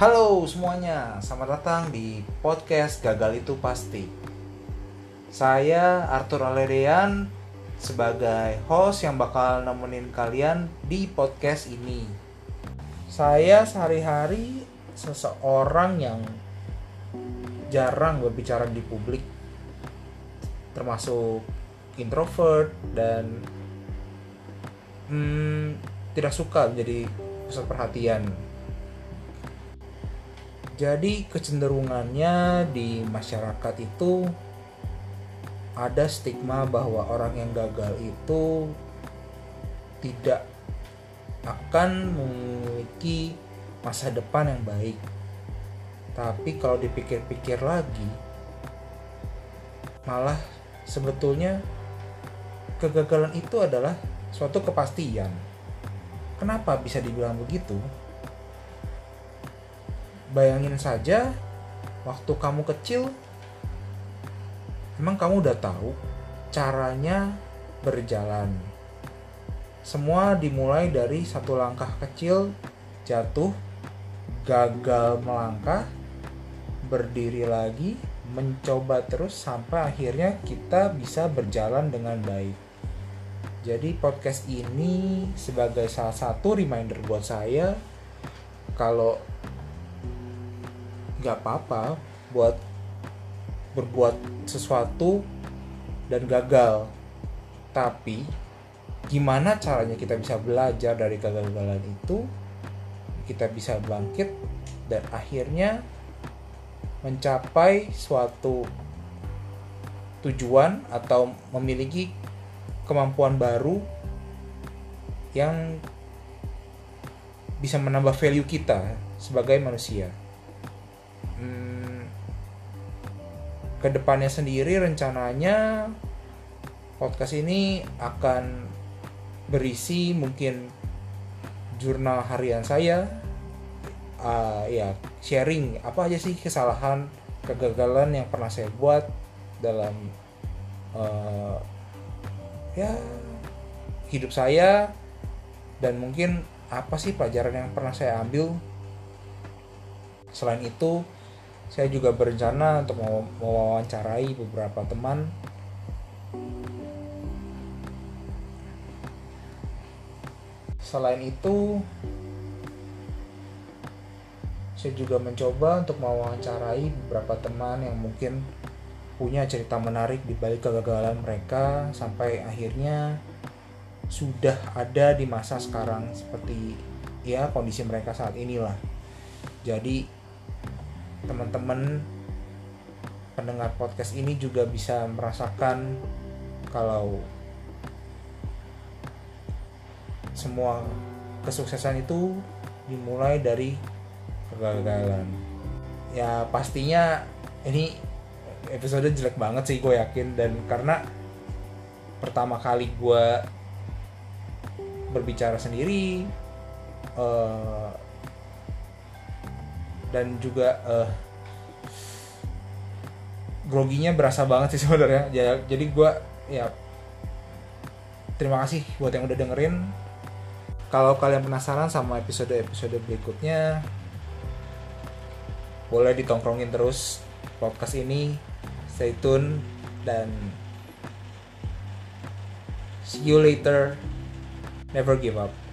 Halo semuanya, selamat datang di podcast Gagal Itu Pasti. Saya Arthur Alerian sebagai host yang bakal nemenin kalian di podcast ini. Saya sehari-hari seseorang yang jarang berbicara di publik, termasuk introvert dan hmm, tidak suka menjadi pusat perhatian jadi kecenderungannya di masyarakat itu ada stigma bahwa orang yang gagal itu tidak akan memiliki masa depan yang baik. Tapi kalau dipikir-pikir lagi, malah sebetulnya kegagalan itu adalah suatu kepastian. Kenapa bisa dibilang begitu? Bayangin saja waktu kamu kecil emang kamu udah tahu caranya berjalan. Semua dimulai dari satu langkah kecil jatuh, gagal melangkah, berdiri lagi, mencoba terus sampai akhirnya kita bisa berjalan dengan baik. Jadi podcast ini sebagai salah satu reminder buat saya kalau nggak apa-apa buat berbuat sesuatu dan gagal. Tapi gimana caranya kita bisa belajar dari kegagalan itu? Kita bisa bangkit dan akhirnya mencapai suatu tujuan atau memiliki kemampuan baru yang bisa menambah value kita sebagai manusia hmm, ke depannya sendiri rencananya podcast ini akan berisi mungkin jurnal harian saya. Uh, ya sharing apa aja sih kesalahan kegagalan yang pernah saya buat dalam uh, ya hidup saya dan mungkin apa sih pelajaran yang pernah saya ambil. Selain itu saya juga berencana untuk mewawancarai beberapa teman selain itu saya juga mencoba untuk mewawancarai beberapa teman yang mungkin punya cerita menarik di balik kegagalan mereka sampai akhirnya sudah ada di masa sekarang seperti ya kondisi mereka saat inilah. Jadi teman-teman pendengar podcast ini juga bisa merasakan kalau semua kesuksesan itu dimulai dari kegagalan. Ya pastinya ini episode jelek banget sih gue yakin dan karena pertama kali gue berbicara sendiri uh, dan juga uh, groginya berasa banget sih sebenarnya. Ya, jadi gue ya terima kasih buat yang udah dengerin. Kalau kalian penasaran sama episode-episode berikutnya boleh ditongkrongin terus podcast ini. Stay tune dan see you later. Never give up